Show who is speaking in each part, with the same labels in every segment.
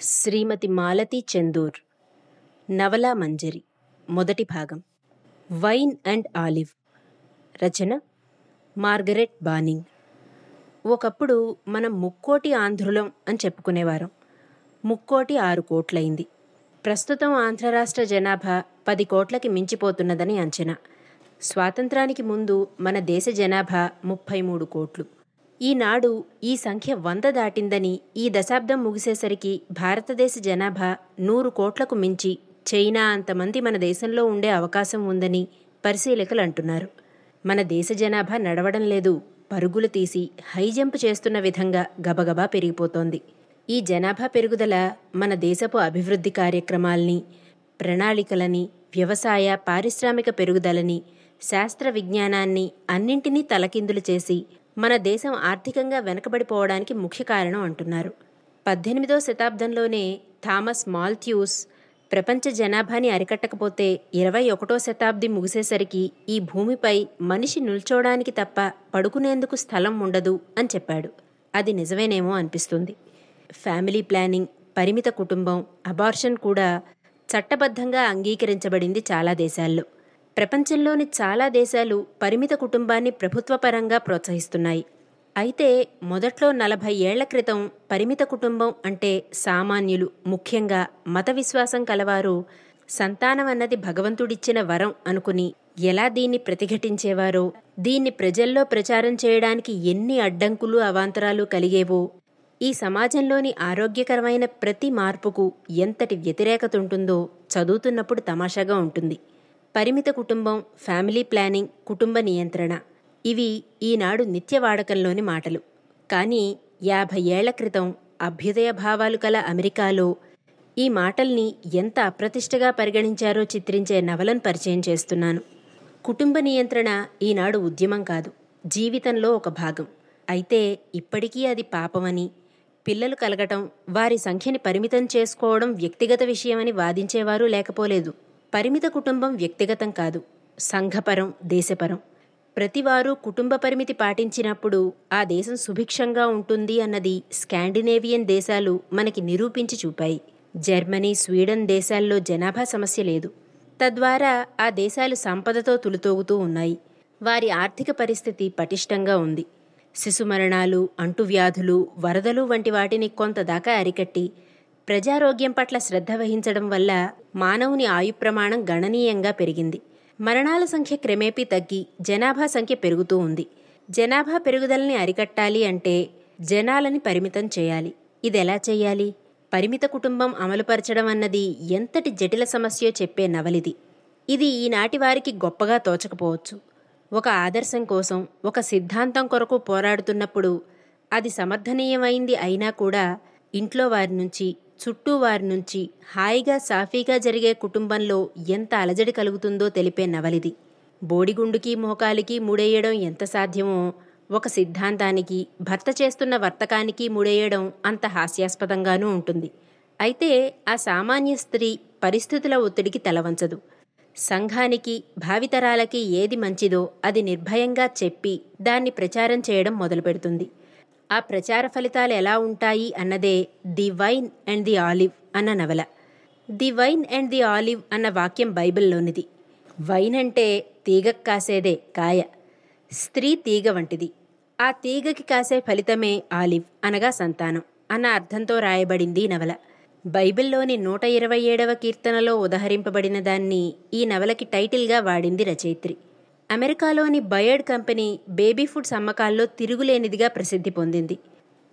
Speaker 1: శ్రీమతి మాలతి చందూర్. నవలా మంజరి. మొదటి భాగం. Wine and olive. Rachana Margaret Banning. ఒకప్పుడు మనం ముక్కోటి ఆంధ్రులం అని చెప్పుకునేవారం. ముక్కోటి ఆరు కోట్లయింది. ప్రస్తుతం ఆంధ్ర రాష్ట్ర జనాభా పది కోట్లకి మించిపోతున్నదని అంచనా. స్వాతంత్రానికి ముందు మన దేశ జనాభా ముప్పై మూడు కోట్లు. ఈనాడు ఈ సంఖ్య వంద దాటిందని ఈ దశాబ్దం ముగిసేసరికి భారతదేశ జనాభా నూరు కోట్లకు మించి చైనా అంతమంది మన దేశంలో ఉండే అవకాశం ఉందని పరిశీలకులు అంటున్నారు మన దేశ జనాభా నడవడం లేదు పరుగులు తీసి హైజంప్ చేస్తున్న విధంగా గబగబా పెరిగిపోతోంది. ఈ జనాభా పెరుగుదల మన దేశపు అభివృద్ధి కార్యక్రమాల్ని ప్రణాళికలని వ్యవసాయ పారిశ్రామిక పెరుగుదలని శాస్త్ర విజ్ఞానాన్ని అన్నింటినీ తలకిందులు చేసి మన దేశం ఆర్థికంగా వెనకబడిపోవడానికి ముఖ్య కారణం అంటున్నారు. పద్దెనిమిదో శతాబ్దంలోనే థామస్ మాల్థ్యూస్ ప్రపంచ జనాభాని అరికట్టకపోతే ఇరవై ఒకటో శతాబ్ది ముగిసేసరికి ఈ భూమిపై మనిషి నిల్చోడానికి తప్ప పడుకునేందుకు స్థలం ఉండదు అని చెప్పాడు. అది నిజమేనేమో అనిపిస్తుంది. ఫ్యామిలీ ప్లానింగ్ పరిమిత కుటుంబం అబార్షన్ కూడా చట్టబద్ధంగా అంగీకరించబడింది చాలా దేశాల్లో. ప్రపంచంలోని చాలా దేశాలు పరిమిత కుటుంబాన్ని ప్రభుత్వపరంగా ప్రోత్సహిస్తున్నాయి. అయితే మొదట్లో నలభై ఏళ్ళ క్రితం పరిమిత కుటుంబం అంటే సామాన్యులు ముఖ్యంగా మత విశ్వాసం కలవారు సంతానం అన్నది భగవంతుడిచ్చిన వరం అనుకుని ఎలా దీన్ని ప్రతిఘటించేవారో దీన్ని ప్రజల్లో ప్రచారం చేయడానికి ఎన్ని అడ్డంకులు అవాంతరాలు కలిగేవో ఈ సమాజంలోని ఆరోగ్యకరమైన ప్రతి మార్పుకు ఎంతటి వ్యతిరేకత ఉంటుందో చదువుతున్నప్పుడు తమాషాగా ఉంటుంది. పరిమిత కుటుంబం ఫ్యామిలీ ప్లానింగ్ కుటుంబ నియంత్రణ. ఇవి ఈనాడు నిత్య వాడకంలోని మాటలు. కానీ యాభై ఏళ్ళ క్రితం అభ్యుదయ భావాలు కల అమెరికాలో ఈ మాటల్ని ఎంత అప్రతిష్టగా పరిగణించారో చిత్రించే నవలను పరిచయం చేస్తున్నాను. కుటుంబ నియంత్రణ ఈనాడు ఉద్యమం కాదు జీవితంలో ఒక భాగం. అయితే ఇప్పటికీ అది పాపమని పిల్లలు కలగటం వారి సంఖ్యని పరిమితం చేసుకోవడం వ్యక్తిగత విషయమని వాదించేవారు లేకపోలేదు. పరిమిత కుటుంబం వ్యక్తిగతం కాదు సంఘపరం దేశపరం. ప్రతివారు కుటుంబ పరిమితి పాటించినప్పుడు ఆ దేశం సుభిక్షంగా ఉంటుంది అన్నది స్కాండినేవియన్ దేశాలు మనకి నిరూపించి చూపాయి. జర్మనీ స్వీడన్ దేశాల్లో జనాభా సమస్య లేదు. తద్వారా ఆ దేశాలు సంపదతో తులుతోగుతూ ఉన్నాయి. వారి ఆర్థిక పరిస్థితి పటిష్టంగా ఉంది. శిశుమరణాలు అంటువ్యాధులు వరదలు వంటి వాటిని కొంతదాకా అరికట్టి ప్రజారోగ్యం పట్ల శ్రద్ధ వహించడం వల్ల మానవుని ఆయు ప్రమాణం గణనీయంగా పెరిగింది. మరణాల సంఖ్య క్రమేపీ తగ్గి జనాభా సంఖ్య పెరుగుతూ ఉంది. జనాభా పెరుగుదలని అరికట్టాలి అంటే జనాలని పరిమితం చేయాలి. ఇది ఎలా చేయాలి? పరిమిత కుటుంబం అమలుపరచడం అన్నది ఎంతటి జటిల సమస్యో చెప్పే నవలిది. ఇది ఈనాటి వారికి గొప్పగా తోచకపోవచ్చు. ఒక ఆదర్శం కోసం ఒక సిద్ధాంతం కొరకు పోరాడుతున్నప్పుడు అది సమర్థనీయమైంది అయినా కూడా ఇంట్లో వారి నుంచి చుట్టూ వారి నుంచి హాయిగా సాఫీగా జరిగే కుటుంబంలో ఎంత అలజడి కలుగుతుందో తెలిపే నవలిది. బోడిగుండుకి మోకాలికి ముడేయడం ఎంత సాధ్యమో ఒక సిద్ధాంతానికి భర్త చేస్తున్న వర్తకానికి ముడేయడం అంత హాస్యాస్పదంగానూ ఉంటుంది. అయితే ఆ సామాన్య స్త్రీ పరిస్థితుల ఒత్తిడికి తలవంచదు. సంఘానికి భావితరాలకి ఏది మంచిదో అది నిర్భయంగా చెప్పి దాన్ని ప్రచారం చేయడం మొదలుపెడుతుంది. ఆ ప్రచార ఫలితాలు ఎలా ఉంటాయి అన్నదే the wine and the olive అన్న నవల. The wine and the olive అన్న వాక్యం బైబిల్లోనిది. వైన్ అంటే తీగకు కాసేదే కాయ స్త్రీ తీగ వంటిది. ఆ తీగకి కాసే ఫలితమే ఆలివ్ అనగా సంతానం అన్న అర్థంతో రాయబడింది నవల. బైబిల్లోని నూట ఇరవై ఏడవ కీర్తనలో ఉదహరింపబడిన దాన్ని ఈ నవలకి టైటిల్గా వాడింది రచయిత్రి. అమెరికాలోని బయర్డ్ కంపెనీ బేబీ ఫుడ్స్ అమ్మకాల్లో తిరుగులేనిదిగా ప్రసిద్ధి పొందింది.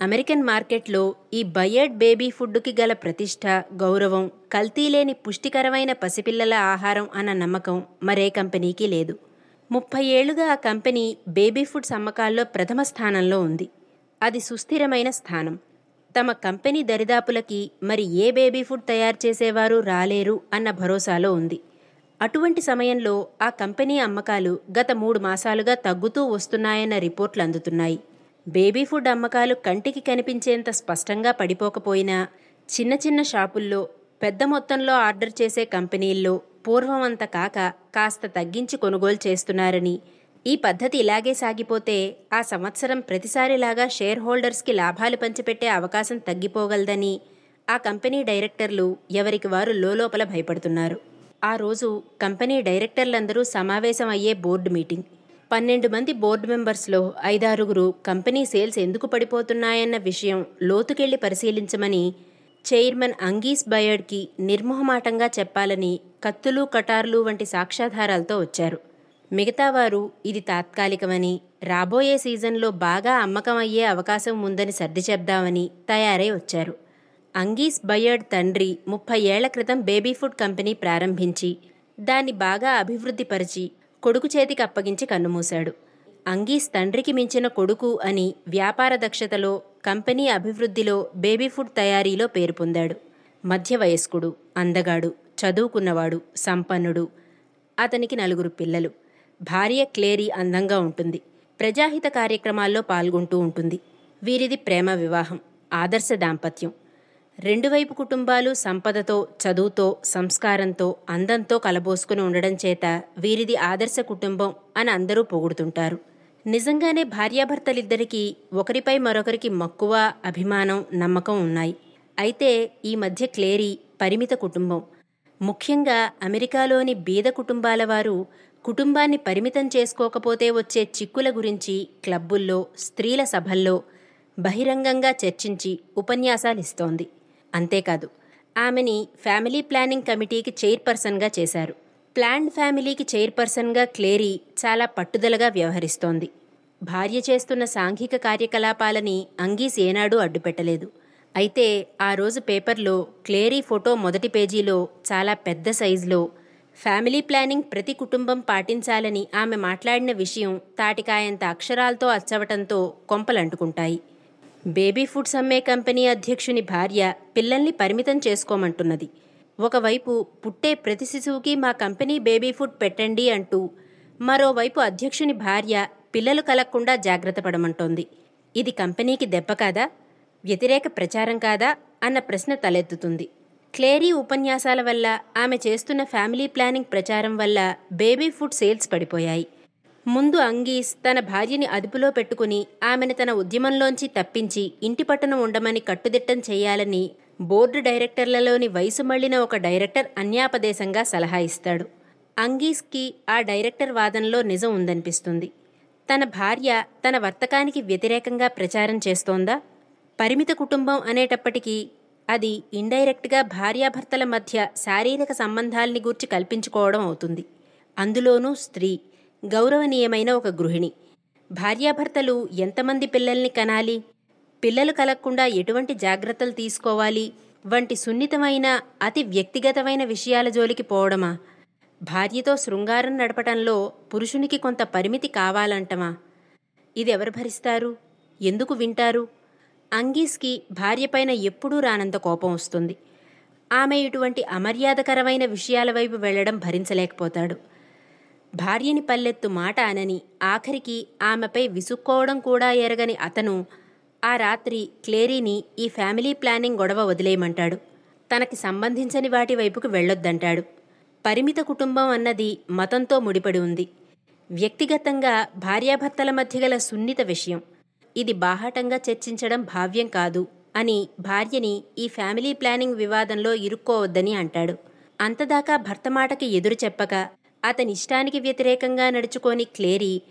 Speaker 1: అమెరికన్ మార్కెట్లో ఈ బయర్డ్ బేబీ ఫుడ్కి గల ప్రతిష్ట గౌరవం కల్తీలేని పుష్టికరమైన పసిపిల్లల ఆహారం అన్న నమ్మకం మరే కంపెనీకి లేదు. ముప్పై ఏళ్ళుగా ఆ కంపెనీ బేబీ ఫుడ్స్ అమ్మకాల్లో ప్రథమ స్థానంలో ఉంది. అది సుస్థిరమైన స్థానం. తమ కంపెనీ దరిదాపులకి మరి ఏ బేబీ ఫుడ్ తయారు చేసేవారు రాలేరు అన్న భరోసాలో ఉంది. అటువంటి సమయంలో ఆ కంపెనీ అమ్మకాలు గత మూడు మాసాలుగా తగ్గుతూ వస్తున్నాయన్న రిపోర్ట్లు అందుతున్నాయి. బేబీ ఫుడ్ అమ్మకాలు కంటికి కనిపించేంత స్పష్టంగా పడిపోకపోయినా చిన్న చిన్న షాపుల్లో పెద్ద మొత్తంలో ఆర్డర్ చేసే కంపెనీల్లో పూర్వమంత కాక కాస్త తగ్గించి కొనుగోలు చేస్తున్నారని ఈ పద్ధతి ఇలాగే సాగిపోతే ఆ సంవత్సరం ప్రతిసారిలాగా షేర్ హోల్డర్స్కి లాభాలు పంచిపెట్టే అవకాశం తగ్గిపోగలదని ఆ కంపెనీ డైరెక్టర్లు ఎవరికి వారు లోపల భయపడుతున్నారు. ఆ రోజు కంపెనీ డైరెక్టర్లందరూ సమావేశం అయ్యే బోర్డు మీటింగ్. పన్నెండు మంది బోర్డు మెంబర్స్లో ఐదారుగురు కంపెనీ సేల్స్ ఎందుకు పడిపోతున్నాయన్న విషయం లోతుకెళ్ళి పరిశీలించమని చైర్మన్ అంగీస్ బయర్డ్కి నిర్మోహమాటంగా చెప్పాలని కత్తులు కటార్లు వంటి సాక్ష్యాధారాలతో వచ్చారు. మిగతా వారు ఇది తాత్కాలికమని రాబోయే సీజన్లో బాగా అమ్మకం అయ్యే అవకాశం ఉందని సర్ది చెప్దామని తయారై వచ్చారు. అంగీస్ బయర్డ్ తండ్రి ముప్పై ఏళ్ళ క్రితం బేబీ ఫుడ్ కంపెనీ ప్రారంభించి దాన్ని బాగా అభివృద్ధిపరిచి కొడుకు చేతికి అప్పగించి కన్నుమూశాడు. అంగీస్ తండ్రికి మించిన కొడుకు అని వ్యాపార దక్షతలో కంపెనీ అభివృద్ధిలో బేబీ ఫుడ్ తయారీలో పేరు పొందాడు. మధ్య వయస్కుడు అందగాడు చదువుకున్నవాడు సంపన్నుడు. అతనికి నలుగురు పిల్లలు. భార్య క్లేరీ అందంగా ఉంటుంది. ప్రజాహిత కార్యక్రమాల్లో పాల్గొంటూ ఉంటుంది. వీరిది ప్రేమ వివాహం ఆదర్శ దాంపత్యం. రెండు వైపు కుటుంబాలు సంపదతో చదువుతో సంస్కారంతో అందంతో కలబోసుకుని ఉండడం చేత వీరిది ఆదర్శ కుటుంబం అని అందరూ పొగుడుతుంటారు. నిజంగానే భార్యాభర్తలిద్దరికీ ఒకరిపై మరొకరికి మక్కువ అభిమానం నమ్మకం ఉన్నాయి. అయితే ఈ మధ్య క్లేరీ పరిమిత కుటుంబం. ముఖ్యంగా అమెరికాలోని బీద కుటుంబాల వారు కుటుంబాన్ని పరిమితం చేసుకోకపోతే వచ్చే చిక్కుల గురించి క్లబ్బుల్లో స్త్రీల సభల్లో బహిరంగంగా చర్చించి ఉపన్యాసాలిస్తోంది అంతేకాదు. ఆమెని ఫ్యామిలీ ప్లానింగ్ కమిటీకి చైర్పర్సన్గా చేశారు. ప్లాన్డ్ ఫ్యామిలీకి చైర్పర్సన్గా క్లేరీ చాలా పట్టుదలగా వ్యవహరిస్తోంది. భార్య చేస్తున్న సాంఘిక కార్యకలాపాలని అంగీస్ ఏనాడూ అడ్డుపెట్టలేదు. అయితే ఆ రోజు పేపర్లో క్లేరీ ఫోటో మొదటి పేజీలో చాలా పెద్ద సైజులో ఫ్యామిలీ ప్లానింగ్ ప్రతి కుటుంబం పాటించాలని ఆమె మాట్లాడిన విషయం తాటికాయంత అక్షరాలతో అచ్చవటంతో కొంపలంటుకుంటాయి. బేబీ ఫుడ్స్ అమ్మే కంపెనీ అధ్యక్షుని భార్య పిల్లల్ని పరిమితం చేసుకోమంటున్నది. ఒకవైపు పుట్టే ప్రతి శిశువుకి మా కంపెనీ బేబీ ఫుడ్ పెట్టండి అంటూ మరోవైపు అధ్యక్షుని భార్య పిల్లలు కలగకుండా జాగ్రత్త పడమంటోంది. ఇది కంపెనీకి దెబ్బ కాదా? వ్యతిరేక ప్రచారం కాదా? అన్న ప్రశ్న తలెత్తుతుంది. క్లేరీ ఉపన్యాసాల వల్ల ఆమె చేస్తున్న ఫ్యామిలీ ప్లానింగ్ ప్రచారం వల్ల బేబీ ఫుడ్ సేల్స్ పడిపోయాయి. ముందు అంగీస్ తన భార్యని అదుపులో పెట్టుకుని ఆమెను తన ఉద్యమంలోంచి తప్పించి ఇంటి పట్టున ఉండమని కట్టుదిట్టం చేయాలని బోర్డు డైరెక్టర్లలోని వయసు మళ్ళిన ఒక డైరెక్టర్ అన్యాపదేశంగా సలహా ఇస్తాడు. అంగీస్కి ఆ డైరెక్టర్ వాదనలో నిజం ఉందనిపిస్తుంది. తన భార్య తన వర్తకానికి వ్యతిరేకంగా ప్రచారం చేస్తోందా? పరిమిత కుటుంబం అనేటప్పటికీ అది ఇండైరెక్ట్గా భార్యాభర్తల మధ్య శారీరక సంబంధాల్ని గూర్చి కల్పించుకోవడం అవుతుంది. అందులోనూ స్త్రీ గౌరవనీయమైన ఒక గృహిణి. భార్యాభర్తలు ఎంతమంది పిల్లల్ని కనాలి? పిల్లలు కలగకుండా ఎటువంటి జాగ్రత్తలు తీసుకోవాలి? వంటి సున్నితమైన అతి వ్యక్తిగతమైన విషయాల జోలికి పోవడమా? భార్యతో శృంగారం నడపటంలో పురుషునికి కొంత పరిమితి కావాలంటమా? ఇది ఎవరు భరిస్తారు? ఎందుకు వింటారు? అంగీస్కి భార్యపైన ఎప్పుడూ రానంత కోపం వస్తుంది. ఆమె ఇటువంటి అమర్యాదకరమైన విషయాల వైపు వెళ్ళడం భరించలేకపోతాడు. భార్యని పల్లెత్తు మాట అనని ఆఖరికి ఆమెపై విసుక్కోవడం కూడా ఎరగని అతను ఆ రాత్రి క్లేరీని ఈ ఫ్యామిలీ ప్లానింగ్ గొడవ వదిలేయమంటాడు. తనకి సంబంధించని వాటి వైపుకు వెళ్ళొద్దంటాడు. పరిమిత కుటుంబం అన్నది మతంతో ముడిపడి ఉంది. వ్యక్తిగతంగా భార్యాభర్తల మధ్య గల సున్నిత విషయం. ఇది బాహాటంగా చర్చించడం భావ్యం కాదు అని భార్యని ఈ ఫ్యామిలీ ప్లానింగ్ వివాదంలో ఇరుక్కోవద్దని అంటాడు. అంతదాకా భర్త మాటకి ఎదురు చెప్పక అతని ఇష్టానికి వ్యతిరేకంగా నడుచుకోని క్లేరీ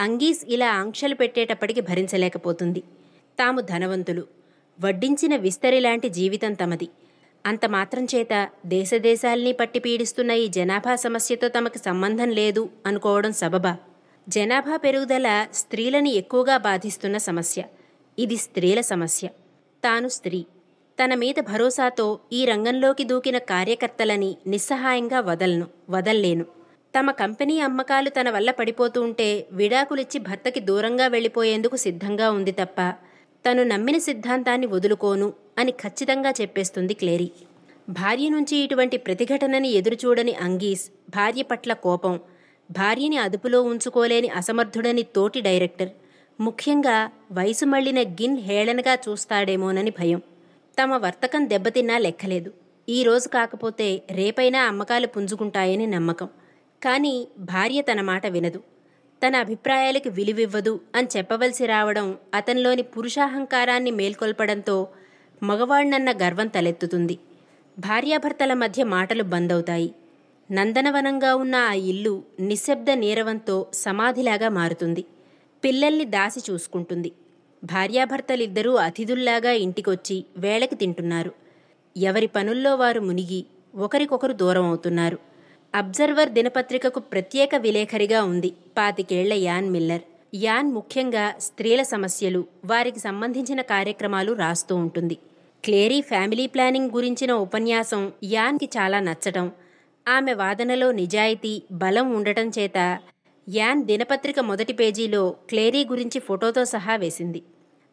Speaker 1: అంగీస్ ఇలా ఆంక్షలు పెట్టేటప్పటికి భరించలేకపోతుంది. తాము ధనవంతులు. వడ్డించిన విస్తరిలాంటి జీవితం తమది. అంత మాత్రం చేత దేశదేశాల్ని పట్టి పీడిస్తున్న ఈ జనాభా సమస్యతో తమకు సంబంధం లేదు అనుకోవడం సబబా. జనాభా పెరుగుదల స్త్రీలని ఎక్కువగా బాధిస్తున్న సమస్య. ఇది స్త్రీల సమస్య. తాను స్త్రీ. తన మీద భరోసాతో ఈ రంగంలోకి దూకిన కార్యకర్తలని నిస్సహాయంగా వదలను వదల్లేను. తమ కంపెనీ అమ్మకాలు తన వల్ల పడిపోతూ ఉంటే విడాకులిచ్చి భర్తకి దూరంగా వెళ్ళిపోయేందుకు సిద్ధంగా ఉంది తప్ప తను నమ్మిన సిద్ధాంతాన్ని వదులుకోను అని ఖచ్చితంగా చెప్పేస్తుంది క్లేరీ. భార్య నుంచి ఇటువంటి ప్రతిఘటనని ఎదురుచూడని అంగీస్ భార్య పట్ల కోపం భార్యని అదుపులో ఉంచుకోలేని అసమర్థుడని తోటి డైరెక్టర్ ముఖ్యంగా వయసు మళ్ళిన గిన్ హేళనగా చూస్తాడేమోనని భయం. తమ వర్తకం దెబ్బతిన్నా లెక్కలేదు. ఈ రోజు కాకపోతే రేపైనా అమ్మకాలు పుంజుకుంటాయని నమ్మకం. కానీ భార్య తన మాట వినదు. తన అభిప్రాయాలకు విలువివ్వదు అని చెప్పవలసి రావడం అతనిలోని పురుషాహంకారాన్ని మేల్కొల్పడంతో మగవాణ్ణన్న గర్వం తలెత్తుతుంది. భార్యాభర్తల మధ్య మాటలు బందవుతాయి. నందనవనంగా ఉన్న ఆ ఇల్లు నిశ్శబ్ద నీరవంతో సమాధిలాగా మారుతుంది. పిల్లల్ని దాసి చూసుకుంటుంది. భార్యాభర్తలిద్దరూ అతిథుల్లాగా ఇంటికొచ్చి వేళకి తింటున్నారు. ఎవరి పనుల్లో వారు మునిగి ఒకరికొకరు దూరం అవుతున్నారు అబ్జర్వర్ దినపత్రికకు ప్రత్యేక విలేఖరిగా ఉంది. పాతికేళ్ళ యాన్ మిల్లర్. యాన్ ముఖ్యంగా స్త్రీల సమస్యలు వారికి సంబంధించిన కార్యక్రమాలు రాస్తూ ఉంటుంది. క్లేరీ ఫ్యామిలీ ప్లానింగ్ గురించిన ఉపన్యాసం యాన్కి చాలా నచ్చటం. ఆమె వాదనలో నిజాయితీ బలం ఉండటం చేత యాన్ దినపత్రిక మొదటి పేజీలో క్లేరీ గురించి ఫోటోతో సహా వేసింది.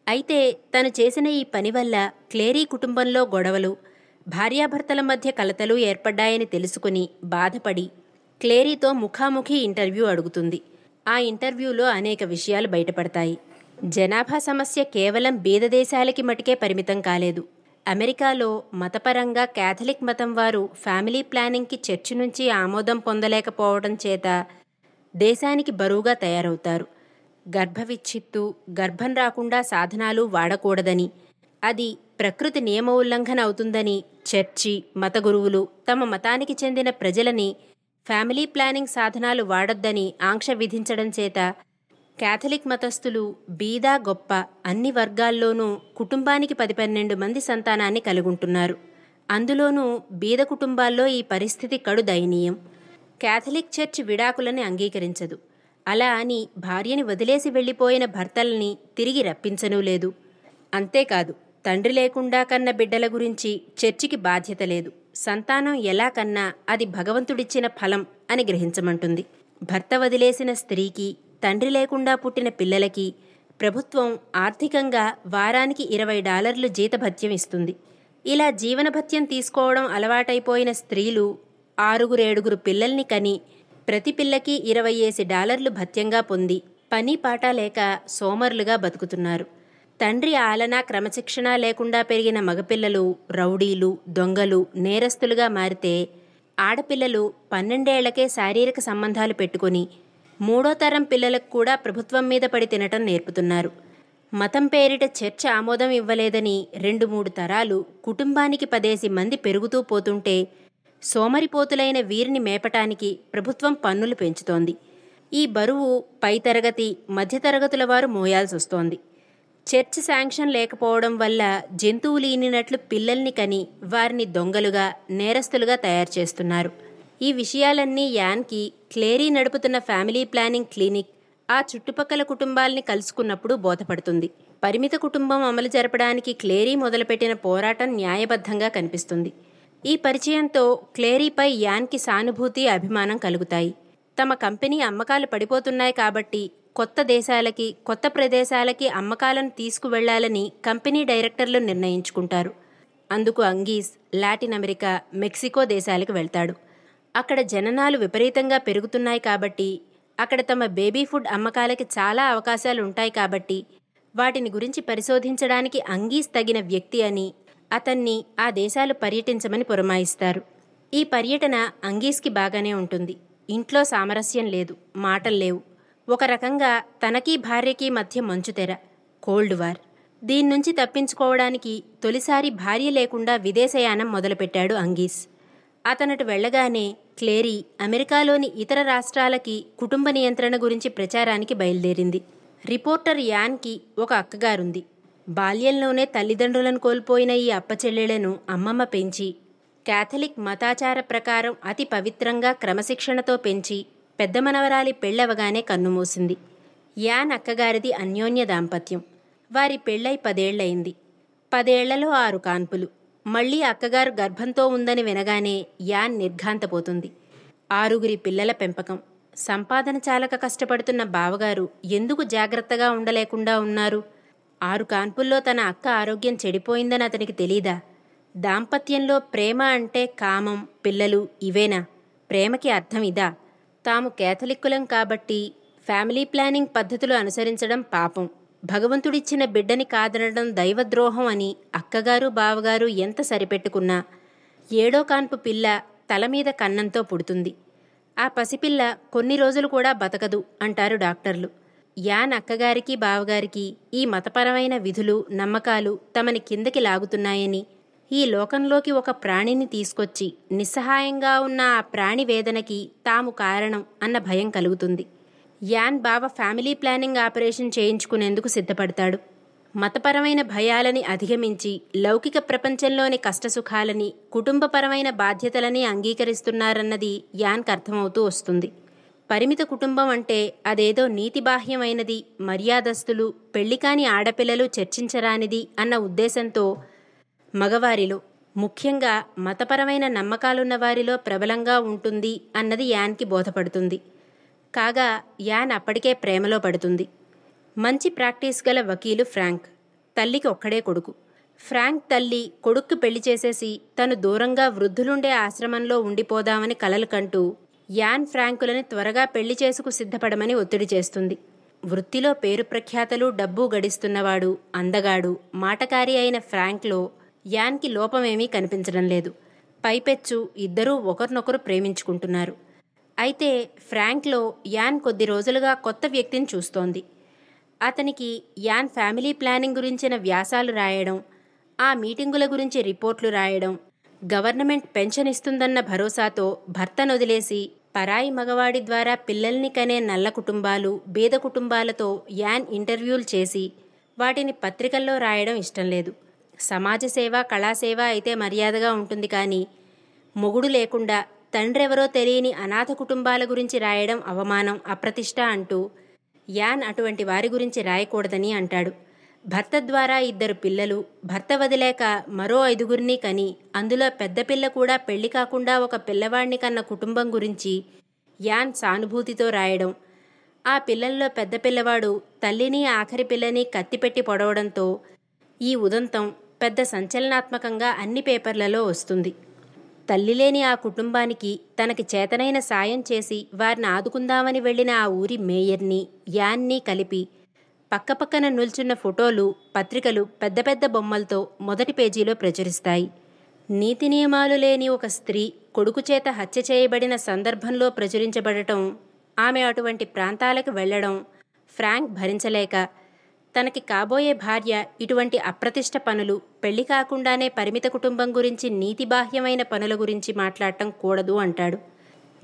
Speaker 1: అయితే తను చేసిన ఈ పని వల్ల క్లేరీ కుటుంబంలో గొడవలు భార్యాభర్తల మధ్య కలతలు ఏర్పడ్డాయని తెలుసుకుని బాధపడి క్లేరీతో ముఖాముఖి ఇంటర్వ్యూ అడుగుతుంది. ఆ ఇంటర్వ్యూలో అనేక విషయాలు బయటపడతాయి. జనాభా సమస్య కేవలం బీద దేశాలకి మటుకే పరిమితం కాలేదు. అమెరికాలో మతపరంగా కేథలిక్ మతం వారు ఫ్యామిలీ ప్లానింగ్కి చర్చి నుంచి ఆమోదం పొందలేకపోవడం చేత దేశానికి బరువుగా తయారవుతారు. గర్భవిచ్ఛిత్తు గర్భం రాకుండా సాధనాలు వాడకూడదని అది ప్రకృతి నియమ ఉల్లంఘన అవుతుందని చర్చి మత గురువులు తమ మతానికి చెందిన ప్రజలని ఫ్యామిలీ ప్లానింగ్ సాధనాలు వాడొద్దని ఆంక్ష విధించడం చేత కేథలిక్ మతస్థులు బీదా గొప్ప అన్ని వర్గాల్లోనూ కుటుంబానికి పది పన్నెండు మంది సంతానాన్ని కలుగుంటున్నారు. అందులోనూ బీద కుటుంబాల్లో ఈ పరిస్థితి కడు దయనీయం. Catholic church విడాకులని అంగీకరించదు. అలా అని భార్యని వదిలేసి వెళ్ళిపోయిన భర్తల్ని తిరిగి రప్పించనూ లేదు. అంతేకాదు తండ్రి లేకుండా కన్న బిడ్డల గురించి చర్చికి బాధ్యత లేదు. సంతానం ఎలా కన్నా అది భగవంతుడిచ్చిన ఫలం అని గ్రహించమంటుంది. భర్త వదిలేసిన స్త్రీకి తండ్రి లేకుండా పుట్టిన పిల్లలకి ప్రభుత్వం ఆర్థికంగా వారానికి ఇరవై డాలర్లు జీతభత్యం ఇస్తుంది. ఇలా జీవనభత్యం తీసుకోవడం అలవాటైపోయిన స్త్రీలు ఆరుగురేడుగురు పిల్లల్ని కని ప్రతి పిల్లకి ఇరవై ఏసి డాలర్లు భత్యంగా పొంది పని పాట లేక సోమరులుగా బతుకుతున్నారు. తండ్రి ఆలన క్రమశిక్షణ లేకుండా పెరిగిన మగపిల్లలు రౌడీలు దొంగలు నేరస్తులుగా మారితే ఆడపిల్లలు పన్నెండేళ్ళకే శారీరక సంబంధాలు పెట్టుకొని మూడో తరం పిల్లలకు కూడా ప్రభుత్వం మీద పడి తినటం నేర్పుతున్నారు. మతం పేరిట చర్చ ఆమోదం ఇవ్వలేదని రెండు మూడు తరాలు కుటుంబానికి పదేసి మంది పెరుగుతూ పోతుంటే సోమరిపోతులైన వీరిని మేపటానికి ప్రభుత్వం పన్నులు పెంచుతోంది. ఈ బరువు పైతరగతి మధ్యతరగతుల వారు మోయాల్సొస్తోంది. చర్చ్ శాంక్షన్ లేకపోవడం వల్ల జంతువులు ఈనినట్లు పిల్లల్ని కని వారిని దొంగలుగా నేరస్తులుగా తయారు చేస్తున్నారు. ఈ విషయాలన్నీ యాన్కి క్లేరీ నడుపుతున్న ఫ్యామిలీ ప్లానింగ్ క్లినిక్ ఆ చుట్టుపక్కల కుటుంబాల్ని కలుసుకున్నప్పుడు బోధపడుతుంది. పరిమిత కుటుంబం అమలు జరపడానికి క్లేరీ మొదలుపెట్టిన పోరాటం న్యాయబద్ధంగా కనిపిస్తుంది. ఈ పరిచయంతో క్లేరీపై యాన్కి సానుభూతి అభిమానం కలుగుతాయి. తమ కంపెనీ అమ్మకాలు పడిపోతున్నాయి కాబట్టి కొత్త దేశాలకి కొత్త ప్రదేశాలకి అమ్మకాలను తీసుకువెళ్ళాలని కంపెనీ డైరెక్టర్లు నిర్ణయించుకుంటారు. అందుకు అంగీస్ లాటిన్ అమెరికా మెక్సికో దేశాలకు వెళ్తాడు. అక్కడ జననాలు విపరీతంగా పెరుగుతున్నాయి కాబట్టి అక్కడ తమ బేబీ ఫుడ్ అమ్మకాలకి చాలా అవకాశాలు ఉంటాయి కాబట్టి వాటిని గురించి పరిశోధించడానికి అంగీస్ తగిన వ్యక్తి అని అతన్ని ఆ దేశాలు పర్యటించమని పురమాయిస్తారు. ఈ పర్యటన అంగీస్కి బాగానే ఉంటుంది. ఇంట్లో సామరస్యం లేదు మాటలు లేవు. ఒక రకంగా తనకీ భార్యకి మధ్య మంచుతెర కోల్డ్ వార్. దీని నుంచి తప్పించుకోవడానికి తొలిసారి భార్య లేకుండా విదేశయానం మొదలుపెట్టాడు అంగీస్. అతనటు వెళ్ళగానే క్లేరీ అమెరికాలోని ఇతర రాష్ట్రాలకి కుటుంబ నియంత్రణ గురించి ప్రచారానికి బయలుదేరింది. రిపోర్టర్ యాన్కి ఒక అక్కగారుంది. బాల్యంలోనే తల్లిదండ్రులను కోల్పోయిన ఈ అప్పచెల్లెలను అమ్మమ్మ పెంచి క్యాథలిక్ మతాచార ప్రకారం అతి పవిత్రంగా క్రమశిక్షణతో పెంచి పెద్ద మనవరాలి పెళ్ళవగానే కన్నుమూసింది. యాన్ అక్కగారిది అన్యోన్య దాంపత్యం. వారి పెళ్ళై పదేళ్ళయింది. పదేళ్ళలో ఆరు కాన్పులు. మళ్ళీ అక్కగారు గర్భంతో ఉందని వినగానే యాన్ నిర్ఘాంతపోతుంది. ఆరుగురి పిల్లల పెంపకం. సంపాదన చాలక కష్టపడుతున్న బావగారు ఎందుకు జాగ్రత్తగా ఉండలేకుండా ఉన్నారు? ఆరు కాన్పుల్లో తన అక్క ఆరోగ్యం చెడిపోయిందని అతనికి తెలీదా? దాంపత్యంలో ప్రేమ అంటే కామం పిల్లలు ఇవేనా? ప్రేమకి అర్థం ఇదా? తాము కేథలిక్కులం కాబట్టి ఫ్యామిలీ ప్లానింగ్ పద్ధతులు అనుసరించడం పాపం. భగవంతుడిచ్చిన బిడ్డని కాదనడం దైవద్రోహం అని అక్కగారు బావగారు ఎంత సరిపెట్టుకున్నా ఏడో కాన్పు పిల్ల తల మీద కన్నంతో పుడుతుంది. ఆ పసిపిల్ల కొన్ని రోజులు కూడా బతకదు అంటారు డాక్టర్లు. యాన్ అక్కగారికి బావగారికి ఈ మతపరమైన విధులు నమ్మకాలు తమని కిందకి లాగుతున్నాయని ఈ లోకంలోకి ఒక ప్రాణిని తీసుకొచ్చి నిస్సహాయంగా ఉన్న ఆ ప్రాణి వేదనకి తాము కారణం అన్న భయం కలుగుతుంది. యాన్ బావ ఫ్యామిలీ ప్లానింగ్ ఆపరేషన్ చేయించుకునేందుకు సిద్ధపడతాడు. మతపరమైన భయాలని అధిగమించి లౌకిక ప్రపంచంలోని కష్టసుఖాలని కుటుంబపరమైన బాధ్యతలని అంగీకరిస్తున్నారన్నది యాన్కు అర్థమవుతూ వస్తుంది. పరిమిత కుటుంబం అంటే అదేదో నీతిబాహ్యమైనది మర్యాదస్తులు పెళ్ళికాని ఆడపిల్లలు చర్చించరానిది అన్న ఉద్దేశంతో మగవారిలో. ముఖ్యంగా మతపరమైన నమ్మకాలున్న వారిలో ప్రబలంగా ఉంటుంది అన్నది యాన్కి బోధపడుతుంది. కాగా యాన్ అప్పటికే ప్రేమలో పడుతుంది. మంచి ప్రాక్టీస్ గల వకీలు ఫ్రాంక్ తల్లికి ఒక్కడే కొడుకు. ఫ్రాంక్ తల్లి కొడుక్కు పెళ్ళి చేసేసి తను దూరంగా వృద్ధులుండే ఆశ్రమంలో ఉండిపోదామని కలలు కంటూ యాన్ ఫ్రాంకులని త్వరగా పెళ్ళి చేసుకు సిద్ధపడమని ఒత్తిడి చేస్తుంది. వృత్తిలో పేరు ప్రఖ్యాతలు డబ్బు గడిస్తున్నవాడు అందగాడు మాటకారి అయిన ఫ్రాంక్లో యాన్కి లోపమేమీ కనిపించడం లేదు. పైపెచ్చు ఇద్దరూ ఒకరినొకరు ప్రేమించుకుంటున్నారు. అయితే ఫ్రాంక్లో యాన్ కొద్ది రోజులుగా కొత్త వ్యక్తిని చూస్తోంది. అతనికి యాన్ ఫ్యామిలీ ప్లానింగ్ గురించిన వ్యాసాలు రాయడం ఆ మీటింగుల గురించి రిపోర్ట్లు రాయడం గవర్నమెంట్ పెన్షన్ ఇస్తుందన్న భరోసాతో భర్తను వదిలేసి పరాయి మగవాడి ద్వారా పిల్లల్ని కనే నల్ల కుటుంబాలు బీద కుటుంబాలతో యాన్ ఇంటర్వ్యూలు చేసి వాటిని పత్రికల్లో రాయడం ఇష్టం లేదు. సమాజ సేవ కళాసేవ అయితే మర్యాదగా ఉంటుంది కానీ మొగుడు లేకుండా తండ్రెవరో తెలియని అనాథ కుటుంబాల గురించి రాయడం అవమానం అప్రతిష్ట అంటూ యాన్ అటువంటి వారి గురించి రాయకూడదని అంటాడు. భర్త ద్వారా ఇద్దరు పిల్లలు భర్త వదిలేక మరో ఐదుగురిని కని అందులో పెద్ద పిల్ల కూడా పెళ్ళి కాకుండా ఒక పిల్లవాడిని కన్న కుటుంబం గురించి యాన్ సానుభూతితో రాయడం ఆ పిల్లల్లో పెద్ద పిల్లవాడు తల్లిని ఆఖరి పిల్లని కత్తిపెట్టి పొడవడంతో ఈ ఉదంతం పెద్ద సంచలనాత్మకంగా అన్ని పేపర్లలో వస్తుంది. తల్లి లేని ఆ కుటుంబానికి తనకి చేతనైన సాయం చేసి వారిని ఆదుకుందామని వెళ్ళిన ఆ ఊరి మేయర్ని యాన్ని కలిపి పక్కపక్కన నిల్చున్న ఫోటోలు పత్రికలు పెద్ద పెద్ద బొమ్మలతో మొదటి పేజీలో ప్రచురిస్తాయి. నీతి నియమాలు లేని ఒక స్త్రీ కొడుకు చేత హత్య చేయబడిన సందర్భంలో ప్రచురించబడటం ఆమె అటువంటి ప్రాంతాలకు వెళ్ళడం ఫ్రాంక్ భరించలేక తనకి కాబోయే భార్య ఇటువంటి అప్రతిష్ట పనులు పెళ్ళి కాకుండానే పరిమిత కుటుంబం గురించి నీతిబాహ్యమైన పనుల గురించి మాట్లాడటం కూడదు అంటాడు.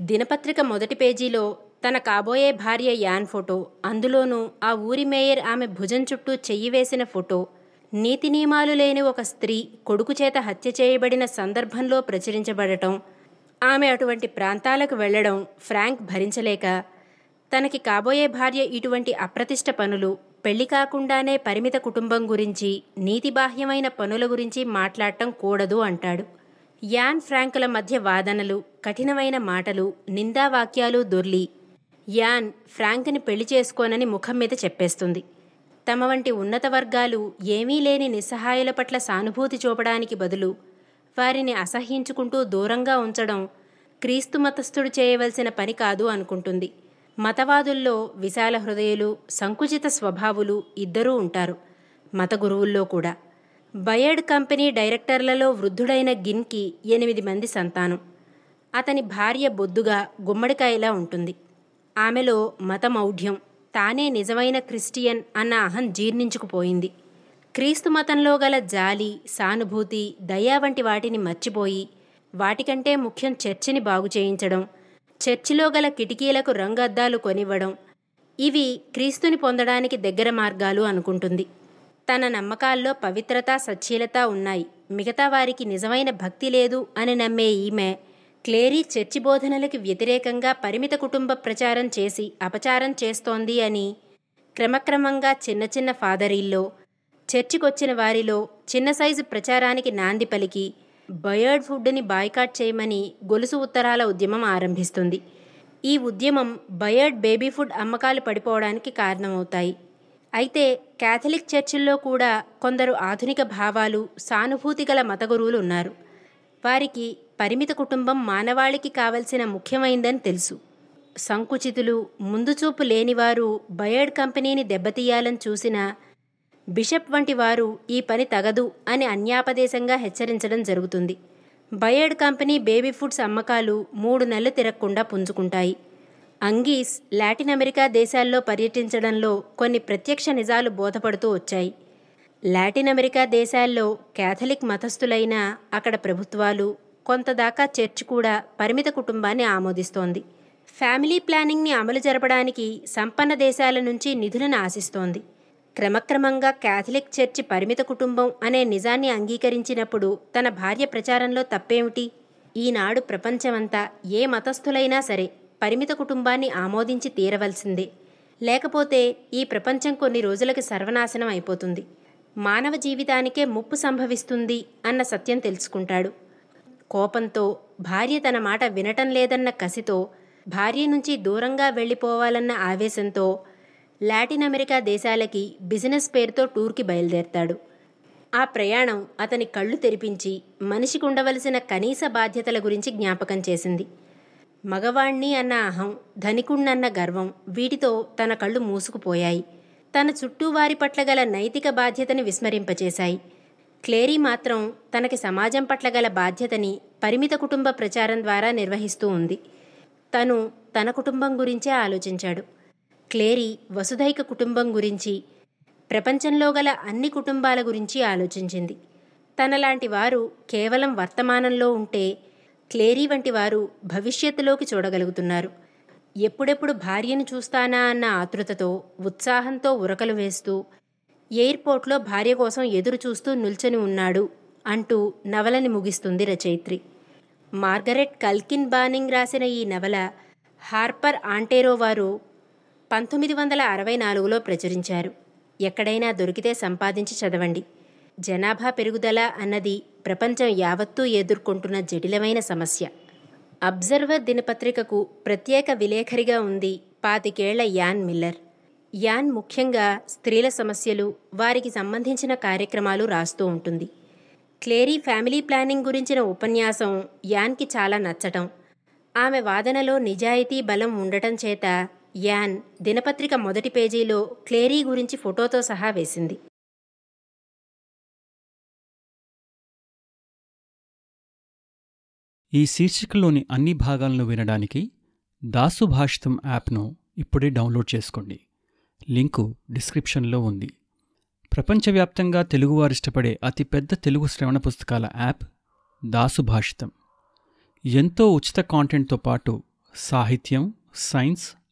Speaker 1: దినపత్రిక మొదటి పేజీలో తన కాబోయే భార్య యాన్ ఫోటో అందులోనూ ఆ ఊరి మేయర్ ఆమె భుజం చుట్టూ చెయ్యి వేసిన ఫోటో నీతి నియమాలు లేని ఒక స్త్రీ కొడుకు చేత హత్య చేయబడిన సందర్భంలో ప్రచురించబడటం ఆమె అటువంటి ప్రాంతాలకు వెళ్ళడం ఫ్రాంక్ భరించలేక తనకి కాబోయే భార్య ఇటువంటి అప్రతిష్ట పనులు పెళ్ళి కాకుండానే పరిమిత కుటుంబం గురించి నీతిబాహ్యమైన పనుల గురించి మాట్లాడటం కూడదు అంటాడు. యాన్ ఫ్రాంకుల మధ్య వాదనలు కఠినమైన మాటలు నిందావాక్యాలు దొర్లి యాన్ ఫ్రాంక్ని పెళ్ళి చేసుకోనని ముఖం మీద చెప్పేస్తుంది. తమ వంటి ఉన్నత వర్గాలు ఏమీ లేని నిస్సహాయుల పట్ల సానుభూతి చూపడానికి బదులు వారిని అసహ్యించుకుంటూ దూరంగా ఉంచడం క్రీస్తు మతస్థుడు చేయవలసిన పని కాదు అనుకుంటుంది. మతవాదుల్లో విశాల హృదయులు సంకుచిత స్వభావులు ఇద్దరూ ఉంటారు. మత గురువుల్లో కూడా. బయర్డ్ కంపెనీ డైరెక్టర్లలో వృద్ధుడైన గిన్కి ఎనిమిది మంది సంతానం. అతని భార్య బొద్దుగా గుమ్మడికాయలా ఉంటుంది. ఆమెలో మతమౌఢ్యం తానే నిజమైన క్రిస్టియన్ అన్న అహం జీర్ణించుకుపోయింది. క్రీస్తు మతంలో గల జాలి సానుభూతి దయా వంటి వాటిని మర్చిపోయి వాటికంటే ముఖ్యం చర్చిని బాగు చేయించడం చర్చిలో గల కిటికీలకు రంగద్దాలు కొనివ్వడం ఇవి క్రీస్తుని పొందడానికి దగ్గర మార్గాలు అనుకుంటుంది. తన నమ్మకాల్లో పవిత్రత సచ్చీలత ఉన్నాయి. మిగతా వారికి నిజమైన భక్తి లేదు అని నమ్మే ఈమె క్లేరీ చర్చి బోధనలకు వ్యతిరేకంగా పరిమిత కుటుంబ ప్రచారం చేసి అపచారం చేస్తోంది అని క్రమక్రమంగా చిన్న చిన్న ఫాదరీల్లో చర్చికొచ్చిన వారిలో చిన్న సైజు ప్రచారానికి నాంది పలికి బయర్డ్ ఫుడ్ని బాయ్కాట్ చేయమని గొలుసు ఉత్తరాల ఉద్యమం ఆరంభిస్తుంది. ఈ ఉద్యమం బయర్డ్ బేబీ ఫుడ్ అమ్మకాలు పడిపోవడానికి కారణమవుతాయి. అయితే క్యాథలిక్ చర్చిల్లో కూడా కొందరు ఆధునిక భావాలు సానుభూతి గల మత గురువులు ఉన్నారు వారికి పరిమిత కుటుంబం మానవాళికి కావలసిన ముఖ్యమైందని తెలుసు. సంకుచితులు ముందుచూపు లేనివారు బయర్డ్ కంపెనీని దెబ్బతీయాలని చూసిన బిషప్ వంటి వారు ఈ పని తగదు అని అన్యాపదేశంగా హెచ్చరించడం జరుగుతుంది. బయర్డ్ కంపెనీ బేబీ ఫుడ్స్ అమ్మకాలు మూడు నెలలు తిరగకుండా పుంజుకుంటాయి. అంగీస్ లాటిన్ అమెరికా దేశాల్లో పర్యటించడంలో కొన్ని ప్రత్యక్ష నిజాలు బోధపడుతూ వచ్చాయి. లాటిన్ అమెరికా దేశాల్లో కేథలిక్ మతస్థులైన అక్కడ ప్రభుత్వాలు కొంతదాకా చర్చ్ కూడా పరిమిత కుటుంబాన్ని ఆమోదిస్తోంది. ఫ్యామిలీ ప్లానింగ్ని అమలు జరపడానికి సంపన్న దేశాల నుంచి నిధులను ఆశిస్తోంది. క్రమక్రమంగా క్యాథలిక్ చర్చి పరిమిత కుటుంబం అనే నిజాన్ని అంగీకరించినప్పుడు తన భార్య ప్రచారంలో తప్పేమిటి? ఈనాడు ప్రపంచమంతా ఏ మతస్థులైనా సరే పరిమిత కుటుంబాన్ని ఆమోదించి తీరవలసిందే. లేకపోతే ఈ ప్రపంచం కొన్ని రోజులకి సర్వనాశనం అయిపోతుంది. మానవ జీవితానికే ముప్పు సంభవిస్తుంది అన్న సత్యం తెలుసుకుంటాడు. కోపంతో భార్య తన మాట వినటం లేదన్న కసితో భార్య నుంచి దూరంగా వెళ్ళిపోవాలన్న ఆవేశంతో లాటిన్ అమెరికా దేశాలకి బిజినెస్ పేరుతో టూర్కి బయలుదేరతాడు. ఆ ప్రయాణం అతని కళ్ళు తెరిపించి మనిషికి ఉండవలసిన కనీస బాధ్యతల గురించి జ్ఞాపకం చేసింది. మగవాణ్ణి అన్న అహం ధనికుణ్ణన్న గర్వం వీటితో తన కళ్ళు మూసుకుపోయాయి. తన చుట్టూ వారి పట్ల గల నైతిక బాధ్యతని విస్మరింపచేశాయి. క్లేరీ మాత్రం తనకి సమాజం పట్ల గల బాధ్యతని పరిమిత కుటుంబ ప్రచారం ద్వారా నిర్వహిస్తూ ఉంది. తను తన కుటుంబం గురించే ఆలోచించాడు. క్లేరీ వసుధైక కుటుంబం గురించి ప్రపంచంలో గల అన్ని కుటుంబాల గురించి ఆలోచించింది. తనలాంటి వారు కేవలం వర్తమానంలో ఉంటే క్లేరీ వంటి వారు భవిష్యత్తులోకి చూడగలుగుతున్నారు. ఎప్పుడెప్పుడు భార్యను చూస్తానా అన్న ఆతృతతో ఉత్సాహంతో ఉరకలు వేస్తూ ఎయిర్పోర్ట్లో భార్య కోసం ఎదురు చూస్తూ నిల్చొని ఉన్నాడు అంటూ నవలని ముగిస్తుంది రచయిత్రి. మార్గరెట్ కల్కిన్ బానింగ్ రాసిన ఈ నవల హార్పర్ ఆంటేరో వారు పంతొమ్మిది వందల అరవై నాలుగులో ప్రచురించారు. ఎక్కడైనా దొరికితే సంపాదించి చదవండి. జనాభా పెరుగుదల అన్నది ప్రపంచం యావత్తూ ఎదుర్కొంటున్న జటిలమైన సమస్య. అబ్జర్వర్ దినపత్రికకు ప్రత్యేక విలేఖరిగా ఉంది పాతికేళ్ళ యాన్ మిల్లర్. యాన్ ముఖ్యంగా స్త్రీల సమస్యలు వారికి సంబంధించిన కార్యక్రమాలు రాస్తూ ఉంటుంది. క్లేరీ ఫ్యామిలీ ప్లానింగ్ గురించిన ఉపన్యాసం యాన్కి చాలా నచ్చటం. ఆమె వాదనలో నిజాయితీ బలం ఉండటం చేత యాన్ దినపత్రిక మొదటి పేజీలో క్లేరీ గురించి ఫోటోతో సహా వేసింది.
Speaker 2: ఈ శీర్షికలోని అన్ని భాగాలను వినడానికి దాసు భాషితం యాప్ను ఇప్పుడే డౌన్లోడ్ చేసుకోండి. లింకు డిస్క్రిప్షన్లో ఉంది. ప్రపంచవ్యాప్తంగా తెలుగువారు ఇష్టపడే అతిపెద్ద తెలుగు శ్రవణ పుస్తకాల యాప్ దాసు భాషితం. ఎంతో ఉచిత కాంటెంట్తో పాటు సాహిత్యం సైన్స్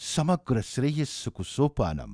Speaker 3: దాసుభాషితం సమగ్ర శ్రేయస్సుకు సోపానం